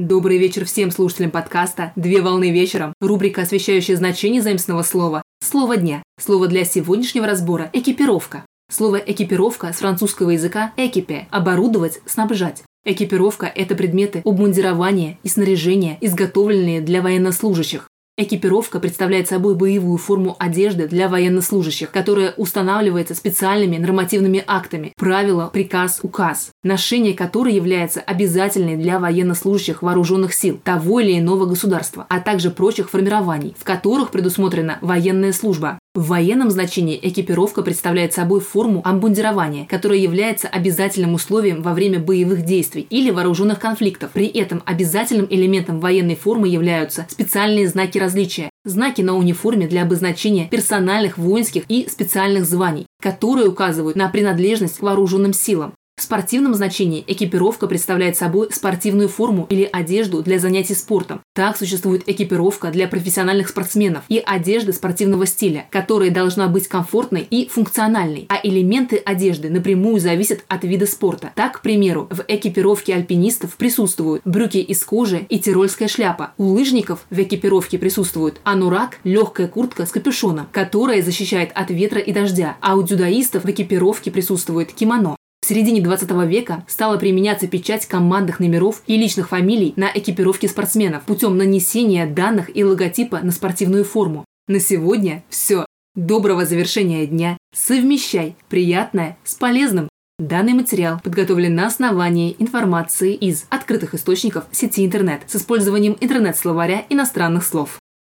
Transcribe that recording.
Добрый вечер всем слушателям подкаста «Две волны вечером», рубрика, освещающая значение заимственного слова «Слово дня». Слово для сегодняшнего разбора – экипировка. Слово «экипировка» с французского языка «экипе» – оборудовать, снабжать. Экипировка – это предметы обмундирования и снаряжения, изготовленные для военнослужащих. Экипировка представляет собой боевую форму одежды для военнослужащих, которая устанавливается специальными нормативными актами, правила, приказ, указ, ношение которой является обязательной для военнослужащих вооруженных сил того или иного государства, а также прочих формирований, в которых предусмотрена военная служба. В военном значении экипировка представляет собой форму обмундирования, которая является обязательным условием во время боевых действий или вооруженных конфликтов. При этом обязательным элементом военной формы являются специальные знаки различия, знаки на униформе для обозначения персональных воинских и специальных званий, которые указывают на принадлежность к вооруженным силам. В спортивном значении экипировка представляет собой спортивную форму или одежду для занятий спортом. Так существует экипировка для профессиональных спортсменов и одежда спортивного стиля, которая должна быть комфортной и функциональной, а элементы одежды напрямую зависят от вида спорта. Так, к примеру, в экипировке альпинистов присутствуют брюки из кожи и тирольская шляпа. У лыжников в экипировке присутствует анурак – легкая куртка с капюшоном, которая защищает от ветра и дождя, а у дзюдоистов в экипировке присутствует кимоно середине 20 века стала применяться печать командных номеров и личных фамилий на экипировке спортсменов путем нанесения данных и логотипа на спортивную форму. На сегодня все. Доброго завершения дня. Совмещай приятное с полезным. Данный материал подготовлен на основании информации из открытых источников сети интернет с использованием интернет-словаря иностранных слов.